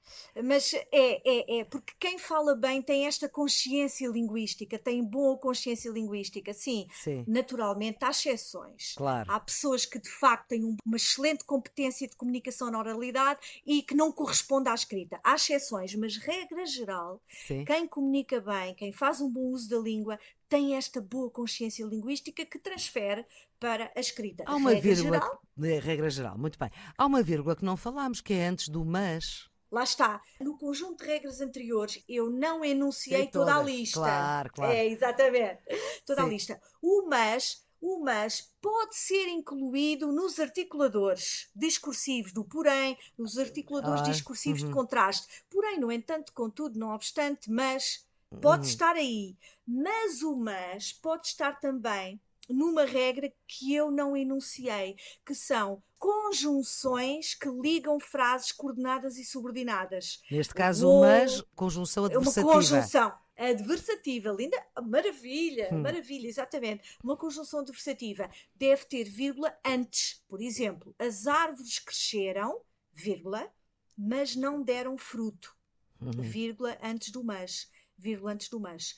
S2: Mas é, é, é, porque quem fala bem tem esta consciência linguística, tem boa consciência linguística. Sim, sim. naturalmente há exceções.
S1: Claro.
S2: Há pessoas que de facto têm uma excelente competência de comunicação na oralidade e que não corresponde à escrita. Há exceções, mas regra geral, sim. quem comunica bem, quem faz um bom uso da língua, tem esta boa consciência linguística que transfere para a escrita.
S1: Há uma regra vírgula, geral, que, regra geral, muito bem. Há uma vírgula que não falámos, que é antes do mas.
S2: Lá está. No conjunto de regras anteriores, eu não enunciei toda a lista.
S1: Claro, claro.
S2: É, exatamente. Toda Sim. a lista. O mas, o mas pode ser incluído nos articuladores discursivos do porém, nos articuladores ah, discursivos uhum. de contraste. Porém, no entanto, contudo, não obstante, mas Pode uhum. estar aí, mas o mas pode estar também numa regra que eu não enunciei, que são conjunções que ligam frases coordenadas e subordinadas.
S1: Neste caso, o mas, conjunção adversativa.
S2: Uma conjunção adversativa, linda, maravilha, hum. maravilha, exatamente. Uma conjunção adversativa deve ter vírgula antes. Por exemplo, as árvores cresceram, vírgula, mas não deram fruto, uhum. vírgula antes do mas vírgula antes do mas.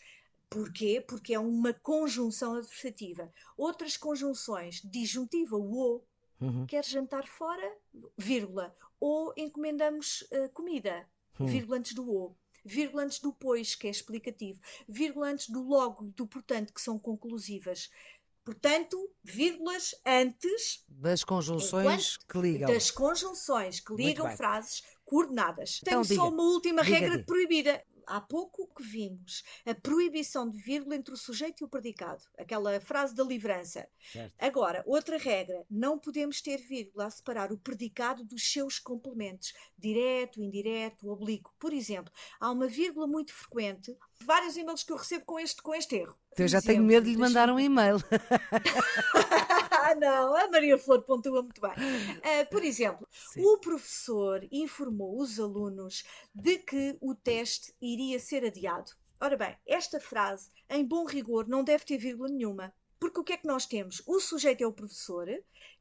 S2: Porquê? Porque é uma conjunção adversativa. Outras conjunções, disjuntiva, o ou, uhum. quer jantar fora, vírgula, ou encomendamos uh, comida, uhum. vírgula antes do ou, vírgula antes do pois, que é explicativo, vírgula antes do logo e do portanto, que são conclusivas. Portanto, vírgulas antes
S1: das conjunções enquanto, que ligam.
S2: Das conjunções que ligam frases coordenadas. Então, Tenho só uma última diga, regra diga. proibida há pouco que vimos a proibição de vírgula entre o sujeito e o predicado, aquela frase da livrança. Certo. Agora, outra regra, não podemos ter vírgula a separar o predicado dos seus complementos, direto, indireto, oblíquo. Por exemplo, há uma vírgula muito frequente, vários e-mails que eu recebo com este, com este erro.
S1: Eu já tenho medo de lhe mandar um e-mail. <laughs>
S2: Ah, não, a Maria Flor pontua muito bem. Uh, por exemplo, Sim. o professor informou os alunos de que o teste iria ser adiado. Ora bem, esta frase, em bom rigor, não deve ter vírgula nenhuma. Porque o que é que nós temos? O sujeito é o professor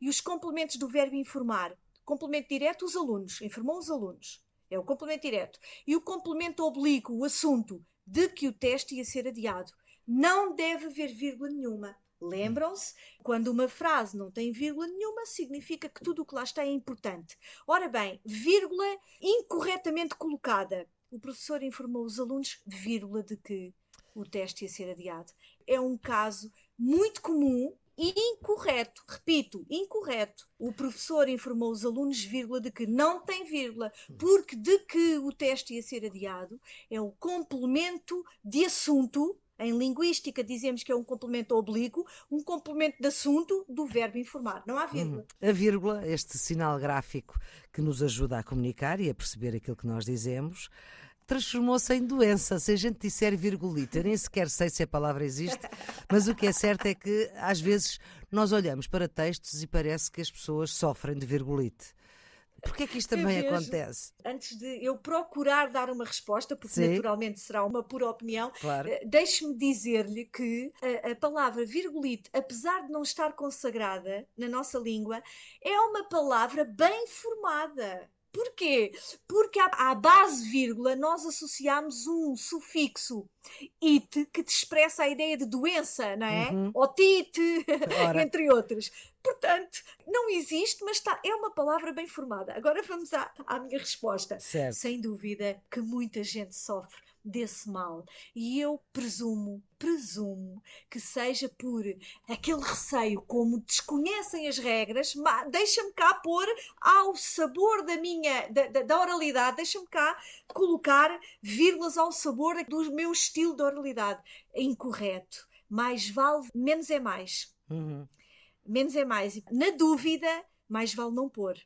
S2: e os complementos do verbo informar. Complemento direto, os alunos. Informou os alunos. É o complemento direto. E o complemento oblíquo, o assunto de que o teste ia ser adiado. Não deve haver vírgula nenhuma. Lembram-se? Quando uma frase não tem vírgula nenhuma, significa que tudo o que lá está é importante. Ora bem, vírgula incorretamente colocada. O professor informou os alunos, vírgula, de que o teste ia ser adiado. É um caso muito comum incorreto. Repito, incorreto. O professor informou os alunos, vírgula, de que não tem vírgula, porque de que o teste ia ser adiado é o complemento de assunto em linguística dizemos que é um complemento oblíquo, um complemento de assunto do verbo informar. Não há vírgula.
S1: Hum. A vírgula, este sinal gráfico que nos ajuda a comunicar e a perceber aquilo que nós dizemos, transformou-se em doença. Se a gente disser virgulita, eu nem sequer sei se a palavra existe, mas o que é certo é que às vezes nós olhamos para textos e parece que as pessoas sofrem de virgulite. Porquê é que isto também
S3: vejo,
S1: acontece?
S3: Antes de eu procurar dar uma resposta, porque Sim. naturalmente será uma pura opinião, claro. uh, deixe-me dizer-lhe que a, a, palavra virgulite, apesar de não estar consagrada na nossa língua, é uma palavra bem formada. Porquê? Porque à, base vírgula nós associamos um sufixo it que te expressa a ideia de doença, não é? Uhum. Otite, <laughs> entre outros. Portanto, não existe, mas está, é uma palavra bem formada. Agora vamos à, à minha resposta.
S1: Certo.
S3: Sem dúvida que muita gente sofre desse mal. E eu presumo, presumo que seja por aquele receio, como desconhecem as regras, deixa-me cá pôr ao sabor da minha, da, da, da oralidade, deixa-me cá colocar vírgulas ao sabor do meu estilo de oralidade. É incorreto. Mais vale, menos é mais.
S1: Uhum.
S3: Menos é mais. Na dúvida, mais vale não pôr.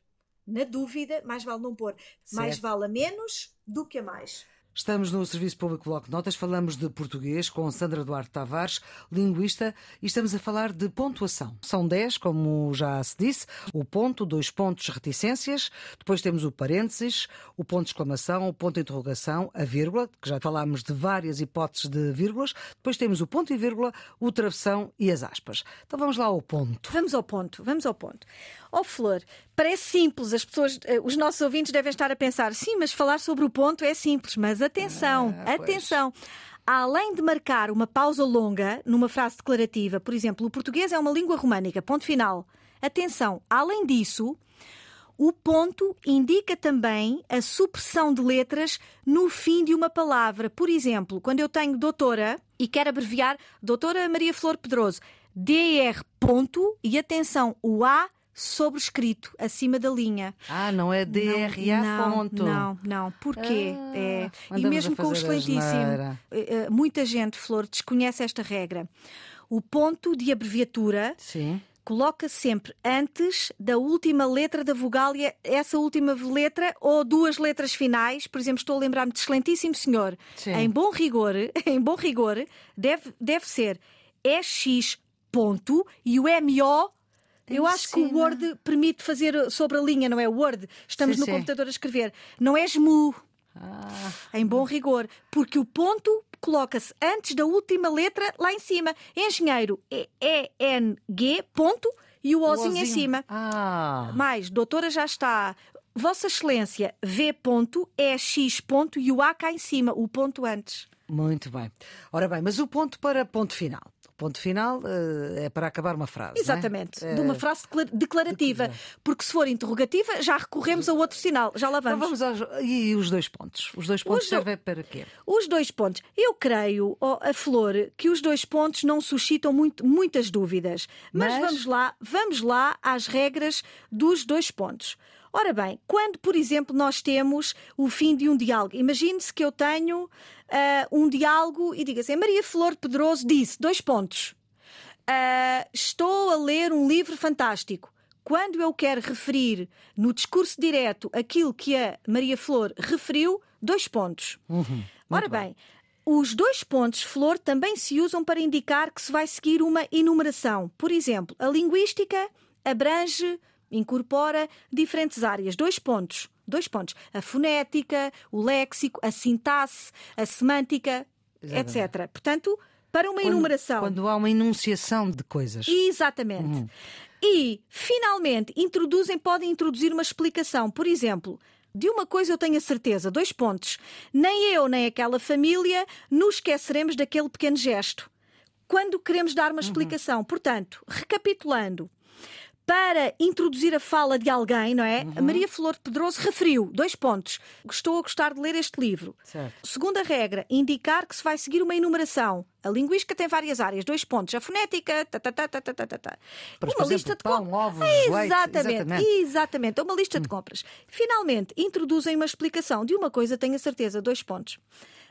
S3: Na dúvida, mais vale não pôr. Certo. Mais vale a menos do que a mais.
S1: Estamos no Serviço Público Bloco de Notas, falamos de português com Sandra Duarte Tavares, linguista, e estamos a falar de pontuação. São 10, como já se disse, o ponto, dois pontos, reticências, depois temos o parênteses, o ponto de exclamação, o ponto de interrogação, a vírgula, que já falámos de várias hipóteses de vírgulas, depois temos o ponto e vírgula, o travessão e as aspas. Então vamos lá ao ponto.
S2: Vamos ao ponto, vamos ao ponto. Ó oh, Flor, parece simples, as pessoas, eh, os nossos ouvintes devem estar a pensar, sim, mas falar sobre o ponto é simples, mas atenção, ah, atenção. Além de marcar uma pausa longa numa frase declarativa, por exemplo, o português é uma língua românica, ponto final. Atenção, além disso, o ponto indica também a supressão de letras no fim de uma palavra. Por exemplo, quando eu tenho doutora e quero abreviar doutora Maria Flor Pedroso, DR ponto e atenção, o A sobrescrito acima da linha.
S1: Ah, não é DRA
S2: não,
S1: ponto.
S2: Não, não. Porquê? Ah, é. E mesmo com o excelentíssimo, eh, eh, muita gente, Flor, desconhece esta regra. O ponto de abreviatura
S1: Sim
S2: coloca sempre antes da última letra da vogal e essa última letra ou duas letras finais, por exemplo, estou a lembrar-me de excelentíssimo senhor, Sim. em bom rigor, <laughs> em bom rigor, deve, deve ser EX ponto e o MO eu acho que o Word permite fazer sobre a linha, não é? Word, estamos sim, no sim. computador a escrever. Não é SMU. Ah. Em bom rigor. Porque o ponto coloca-se antes da última letra lá em cima. Engenheiro é E-N-G, ponto, e o Ozinho, em cima.
S1: Ah.
S2: Mais, doutora já está. Vossa Excelência, V ponto, é X ponto e o A cá em cima, o ponto antes.
S1: Muito bem. Ora bem, mas o ponto para ponto final. Ponto final uh, é para acabar uma frase.
S2: É? Exatamente, é? de uma frase declarativa. Porque se for interrogativa, já recorremos a outro sinal. Já lá vamos.
S1: Então vamos aos... E os dois pontos? Os dois pontos os servem do... para quê?
S2: Os dois pontos. Eu creio, oh, a Flor, que os dois pontos não suscitam muito, muitas dúvidas. Mas... Mas vamos lá, vamos lá às regras dos dois pontos. Ora bem, quando, por exemplo, nós temos o fim de um diálogo, imagine-se que eu tenho uh, um diálogo e diga assim: Maria Flor Pedroso disse, dois pontos. Uh, estou a ler um livro fantástico. Quando eu quero referir no discurso direto aquilo que a Maria Flor referiu, dois pontos.
S1: Uhum,
S2: Ora bem, bem, os dois pontos flor também se usam para indicar que se vai seguir uma enumeração. Por exemplo, a linguística abrange incorpora diferentes áreas. Dois pontos. Dois pontos. A fonética, o léxico, a sintaxe, a semântica, Exatamente. etc. Portanto, para uma
S1: quando,
S2: enumeração.
S1: Quando há uma enunciação de coisas.
S2: Exatamente. Uhum. E, finalmente, introduzem, podem introduzir uma explicação. Por exemplo, de uma coisa eu tenho a certeza, dois pontos. Nem eu, nem aquela família nos esqueceremos daquele pequeno gesto. Quando queremos dar uma uhum. explicação. Uhum. Portanto, recapitulando, para introduzir a fala de alguém, não é? Uhum. A Maria Flor de Pedroso referiu dois pontos. Estou a gostar de ler este livro.
S1: Certo.
S2: Segunda regra, indicar que se vai seguir uma enumeração. A linguística tem várias áreas, dois pontos. A fonética, tá, tá, tá, tá, tá, tá, tá.
S1: Para, uma lista de compras. Ovos,
S2: exatamente,
S1: exatamente,
S2: exatamente. Uma lista hum. de compras. Finalmente, introduzem uma explicação de uma coisa, tenho a certeza, dois pontos.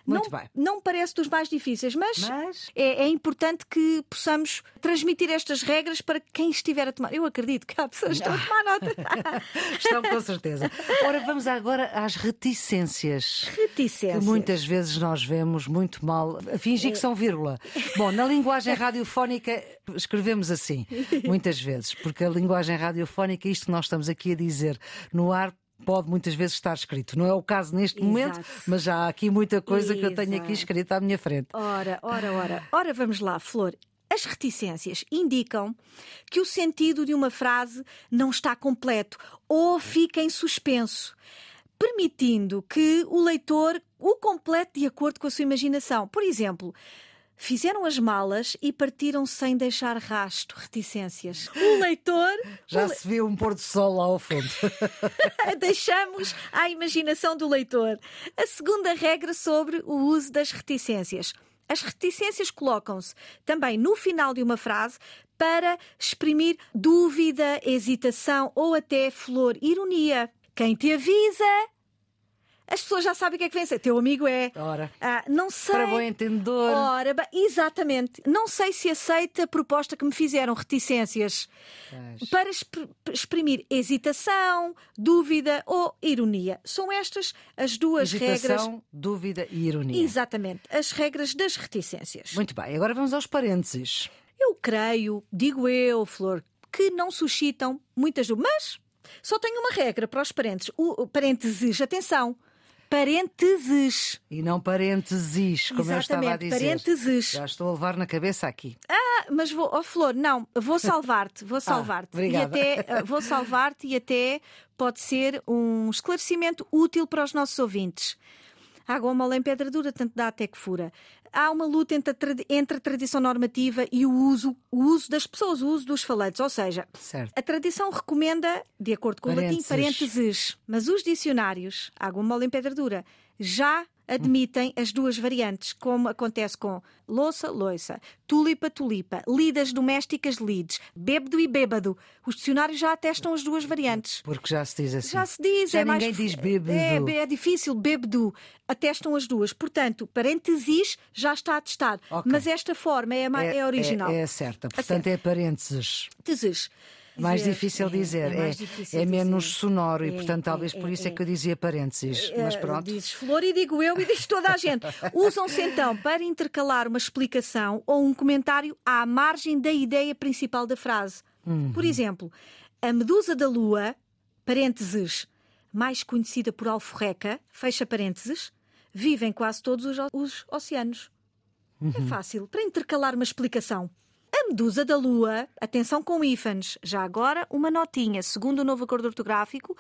S1: Muito
S2: não,
S1: bem.
S2: não parece dos mais difíceis, mas,
S1: Mas-
S2: É, é importante que possamos transmitir estas regras para quem estiver a tomar. Eu acredito que há pessoas que estão a tomar nota. <laughs>
S1: Estão com certeza. Ora, vamos agora às reticências.
S2: Reticências.
S1: Que muitas vezes nós vemos muito mal fingir que são vírgula. Bom, na linguagem <laughs> radiofónica escrevemos assim, muitas vezes, porque a linguagem radiofónica, isto que nós estamos aqui a dizer no ar. Pode muitas vezes estar escrito. Não é o caso neste momento,
S2: Exato.
S1: mas já há aqui muita coisa que eu tenho aqui
S2: Exato.
S1: escrita à minha frente.
S2: Ora, ora, ora. Ora, vamos lá, Flor. As reticências indicam que o sentido de uma frase não está completo ou fica em suspenso, permitindo que o leitor o complete de acordo com a sua imaginação. Por exemplo, fizeram as malas e partiram sem deixar rasto, reticências. O <laughs> leitor
S1: Já se viu um pôr do sol lá ao fundo. <laughs>
S2: deixamos à imaginação do leitor. A segunda regra sobre o uso das reticências. As reticências colocam-se também no final de uma frase para exprimir dúvida, hesitação ou até flor, ironia. Quem te avisa? As pessoas já sabem o que é que vem a ser. Teu amigo é.
S1: Ora,
S2: Ah, não sei.
S1: para bom entendedor.
S2: Ora, exatamente. Não sei se aceita a proposta que me fizeram, reticências,
S1: Pois.
S2: para exp- exprimir hesitação, dúvida ou ironia. São estas as duas regras.
S1: Hesitação, dúvida e ironia.
S2: Exatamente, as regras das reticências.
S1: Muito bem, agora vamos aos parênteses.
S2: Eu creio, digo eu, Flor, que não suscitam muitas dúvidas, mas só tenho uma regra para os parênteses. O- parênteses, atenção, parênteses.
S1: E não parênteses, como eu estava a
S2: Exatamente,
S1: dizer.
S2: parênteses.
S1: Já estou a levar na cabeça aqui.
S2: Ah, mas vou, oh Flor, não, vou salvar-te, vou <laughs> salvar-te. e
S1: obrigada.
S2: até <laughs> ah, vou salvar-te e até pode ser um esclarecimento útil para os nossos ouvintes. Água mole em pedra dura, tanto dá até que fura. Há uma luta entre a, entre a tradição normativa e o uso, o uso das pessoas, o uso dos falantes. Ou seja,
S1: Certo.
S2: a tradição recomenda, de acordo com o latim,
S1: Parênteses.
S2: parênteses. Mas os dicionários, água mole em pedra dura, já admitem as duas variantes, como acontece com louça, loiça, tulipa, tulipa, lidas domésticas, lides, bêbado e bêbado. Os dicionários já atestam as duas variantes.
S1: Porque já se diz assim.
S2: Já se diz,
S1: Já
S2: é mais.
S1: ninguém diz bêbado.
S2: É, é difícil, bêbado. Atestam as duas. Portanto, parênteses já está atestado.
S1: Ok.
S2: Mas esta forma é, a ma- é, original.
S1: É, é certa. Portanto, é parênteses.
S2: Parênteses.
S1: Mais
S2: Dizer,
S1: difícil
S2: é,
S1: dizer.
S2: É, difícil
S1: é menos
S2: dizer.
S1: sonoro e,
S2: É,
S1: portanto, talvez
S2: é,
S1: por isso é,
S2: é,
S1: que eu dizia parênteses. Mas pronto.
S2: Dizes flor e digo eu e diz toda a gente. <laughs> Usam-se então para intercalar uma explicação ou um comentário à margem da ideia principal da frase.
S1: Uhum.
S2: Por exemplo, a medusa da lua, parênteses, mais conhecida por alforreca, fecha parênteses, vive em quase todos os, os oceanos.
S1: Uhum.
S2: É fácil, para intercalar uma explicação. A medusa da lua, atenção com ífanes, já agora uma notinha, segundo o novo acordo ortográfico,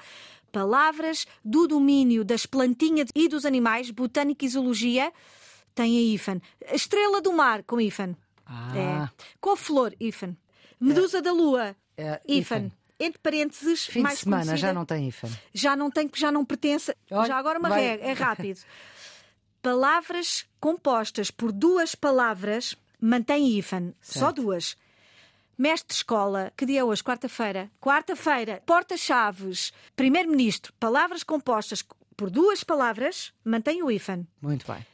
S2: palavras do domínio das plantinhas e dos animais, botânica e zoologia, tem a ífan. Estrela do mar, com ífan.
S1: Ah,
S2: É. Com flor, ífan. Medusa da lua,
S1: é.
S2: Entre parênteses,
S1: Fim
S2: mais
S1: de semana
S2: conhecida-
S1: já não tem IFA.
S2: já não tem, já não pertence.
S1: Olha,
S2: já agora uma
S1: vai.
S2: regra, é <laughs> rápido. Palavras compostas por duas palavras mantém hífen, só duas. Mestre de escola, que dia é hoje? Quarta-feira. Quarta-feira, porta-chaves, primeiro-ministro, palavras compostas por duas palavras, mantém o hífen.
S1: Muito bem.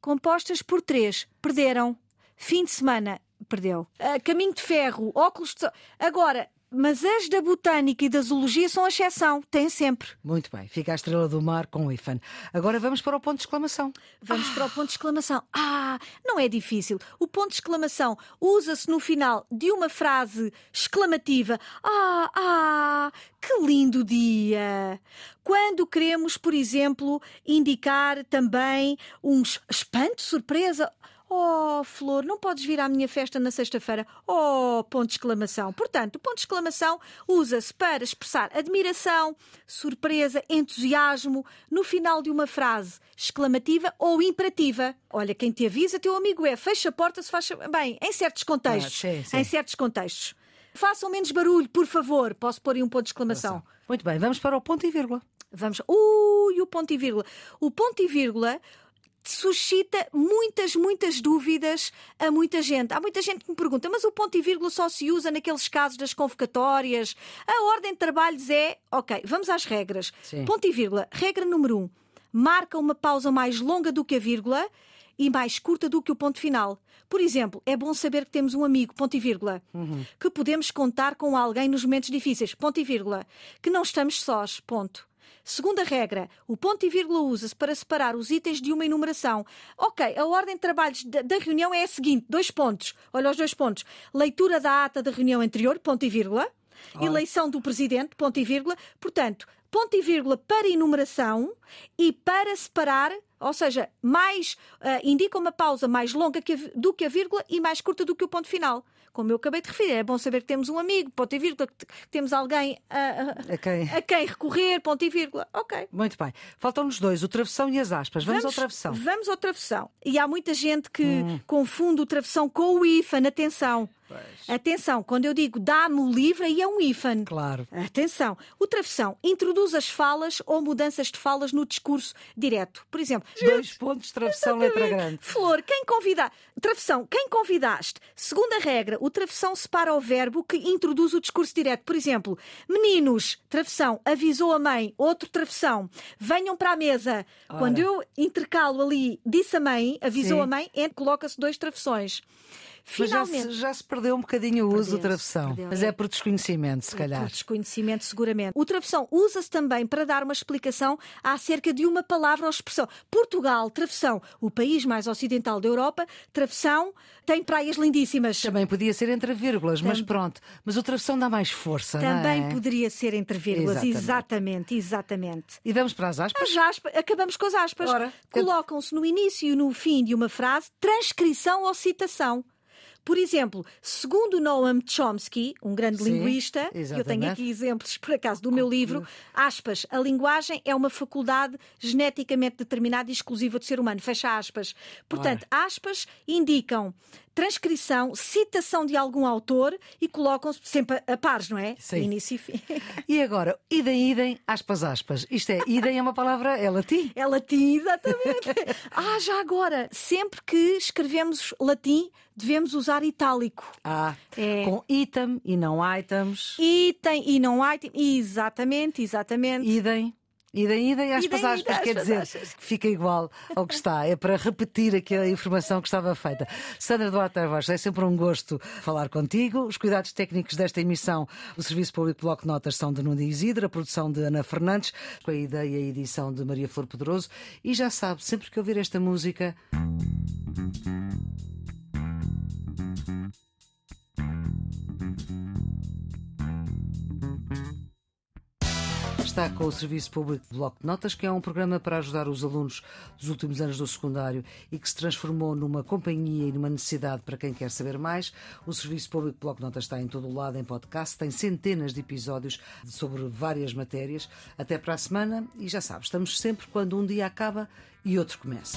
S2: Compostas por três, perderam. Fim de semana, perdeu. Ah, caminho de ferro, óculos de sol. Agora, mas as da botânica e da zoologia são a exceção, têm sempre.
S1: Muito bem. Fica a estrela do mar com o IFAN. Agora vamos para o ponto de exclamação.
S2: Vamos para o ponto de exclamação. Ah, não é difícil. O ponto de exclamação usa-se no final de uma frase exclamativa. Ah, ah, que lindo dia! Quando queremos, por exemplo, indicar também um es- espanto, surpresa. Oh, Flor, não podes vir à minha festa na sexta-feira. Oh, ponto de exclamação. Portanto, o ponto de exclamação usa-se para expressar admiração, surpresa, entusiasmo no final de uma frase exclamativa ou imperativa. Olha, quem te avisa, teu amigo é. Fecha a porta se faz. Bem, em certos contextos.
S1: Ah, sim, sim.
S2: Em certos contextos. Façam menos barulho, por favor. Posso pôr aí um ponto de exclamação.
S1: Muito bem. Vamos para o ponto e vírgula.
S2: Vamos. Ui, o ponto e vírgula. O ponto e vírgula suscita muitas, muitas dúvidas a muita gente. Há muita gente que me pergunta, mas o ponto e vírgula só se usa naqueles casos das convocatórias? A ordem de trabalhos é. Ok, vamos às regras.
S1: Sim.
S2: Ponto e vírgula. Regra número um. marca uma pausa mais longa do que a vírgula e mais curta do que o ponto final. Por exemplo, é bom saber que temos um amigo, ponto e vírgula, uhum. que podemos contar com alguém nos momentos difíceis, ponto e vírgula, que não estamos sós, ponto. Segunda regra, o ponto e vírgula usa-se para separar os itens de uma enumeração. Ok, a ordem de trabalhos da, reunião é a seguinte: dois pontos. Olha os dois pontos. Leitura da ata da reunião anterior, ponto e vírgula. Eleição do presidente, ponto e vírgula. Portanto, ponto e vírgula para enumeração e para separar, ou seja, mais uh, indica uma pausa mais longa que a, do que a vírgula e mais curta do que o ponto final como eu acabei de referir, é bom saber que temos um amigo, ponto e vírgula, que temos alguém a, a, a, quem? a quem recorrer, ponto e vírgula. Ok.
S1: Muito bem. Faltam-nos dois, o travessão e as aspas. Vamos, vamos, ao travessão.
S2: Vamos ao travessão. E há muita gente que hum. confunde o travessão com o IFAN. Atenção. Pois. Atenção, quando eu digo dá-me o livro, aí é um IFAN.
S1: Claro.
S2: Atenção. O travessão introduz as falas ou mudanças de falas no discurso direto. Por exemplo,
S1: dois pontos, travessão, letra grande.
S2: Flor, quem convida. Travessão, quem convidaste? Segunda regra, o travessão separa o verbo que introduz o discurso direto. Por exemplo, meninos, travessão, avisou a mãe, outro travessão, venham para a mesa. Ora. Quando eu intercalo ali, disse a mãe, avisou Sim. a mãe, coloca-se dois travessões.
S1: Finalmente. Já se, já se, perdeu um bocadinho o uso do travessão. Mas é por desconhecimento, se calhar.
S2: Por desconhecimento, seguramente. O travessão usa-se também para dar uma explicação acerca de uma palavra ou expressão. Portugal, travessão, o país mais ocidental da Europa, travessão tem praias lindíssimas.
S1: Também podia ser entre vírgulas, mas pronto. Mas o travessão dá mais força.
S2: Também
S1: é?
S2: poderia ser entre vírgulas, exatamente. exatamente, exatamente.
S1: E vamos para as aspas?
S2: As aspas acabamos com as aspas. Colocam-se no início e no fim de uma frase transcrição ou citação. Por exemplo, segundo Noam Chomsky, um grande Sim, linguista, exatamente. eu tenho aqui exemplos, por acaso, do meu livro, aspas, a linguagem é uma faculdade geneticamente determinada e exclusiva do ser humano, fecha aspas. Portanto, aspas indicam transcrição, citação de algum autor e colocam-se sempre a pares, não é?
S1: Sim.
S2: Início e fim. <laughs>
S1: E agora, idem, idem, aspas, aspas. Isto é, idem é uma palavra, é latim?
S2: É latim, exatamente. <laughs> ah, já agora, sempre que escrevemos latim, devemos usar itálico.
S1: Ah, é... com item e não items.
S2: Item e não item, exatamente, exatamente.
S1: Idem. Idem, idem, aspas, aspas, quer dizer, fica igual ao que está. É para repetir aquela informação que estava feita. Sandra Duarte Arvaz, é sempre um gosto falar contigo. Os cuidados técnicos desta emissão do Serviço Público Bloco Notas são de Nuno Isidro, a produção de Ana Fernandes, com a ideia e a edição de Maria Flor Pedroso. E já sabe, sempre que ouvir esta música. Está com o Serviço Público de Bloco de Notas, que é um programa para ajudar os alunos dos últimos anos do secundário e que se transformou numa companhia e numa necessidade para quem quer saber mais. O Serviço Público de Bloco de Notas está em todo o lado em podcast, tem centenas de episódios sobre várias matérias. Até para a semana e já sabes, estamos sempre quando um dia acaba e outro começa.